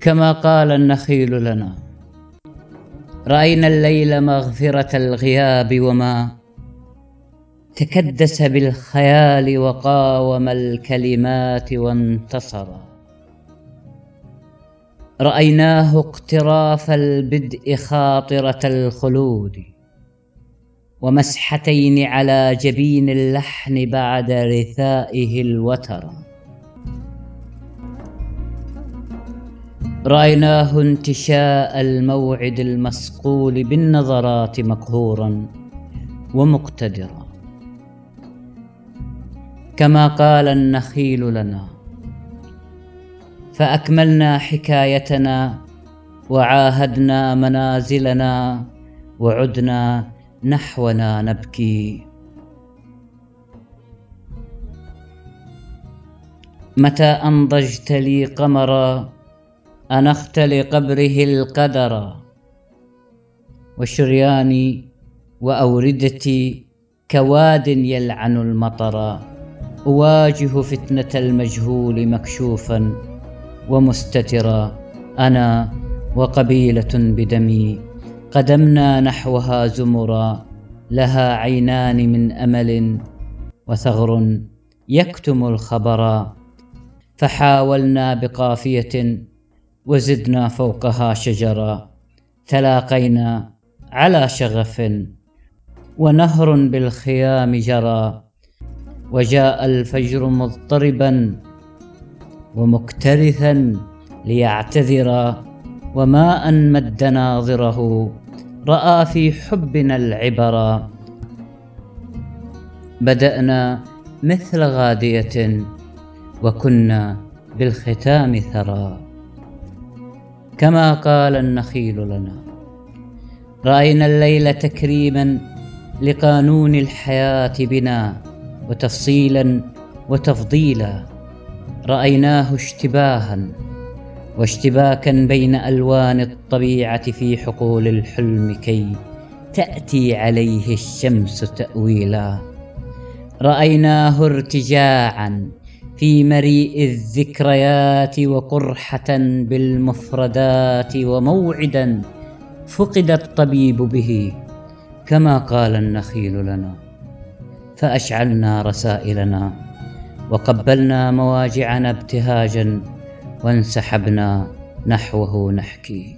كما قال النخيل لنا. رأينا الليل مغفرة الغياب وما تكدس بالخيال وقاوم الكلمات وانتصر. رأيناه اقتراف البدء خاطرة الخلود ومسحتين على جبين اللحن بعد رثائه الوتر. رأيناه انتشاء الموعد المصقول بالنظرات مقهورا ومقتدرا. كما قال النخيل لنا فأكملنا حكايتنا وعاهدنا منازلنا وعدنا نحونا نبكي. متى أنضجت لي قمرا انخت لقبره القدر وشرياني واوردتي كواد يلعن المطر. أواجه فتنة المجهول مكشوفا ومستترا. أنا وقبيلة بدمي قدمنا نحوها زمرا. لها عينان من أمل وثغر يكتم الخبر. فحاولنا بقافية وزدنا فوقها شجرا تلاقينا على شغف ونهر بالخيام جرى وجاء الفجر مضطربا ومكترثا ليعتذر وما أن مد ناظره رأى في حبنا العبرا. بدأنا مثل غادية وكنا بالختام ثرى كما قال النخيل لنا. رأينا الليل تكريما لقانون الحياة بنا وتفصيلا وتفضيلا. رأيناه اشتباها واشتباكا بين ألوان الطبيعة في حقول الحلم كي تأتي عليه الشمس تاويلا. رأيناه ارتجاعا في مريء الذكريات وقرحة بالمفردات وموعدا فقد الطبيب به كما قال النخيل لنا. فأشعلنا رسائلنا وقبلنا مواجعنا ابتهاجا وانسحبنا نحوه نحكي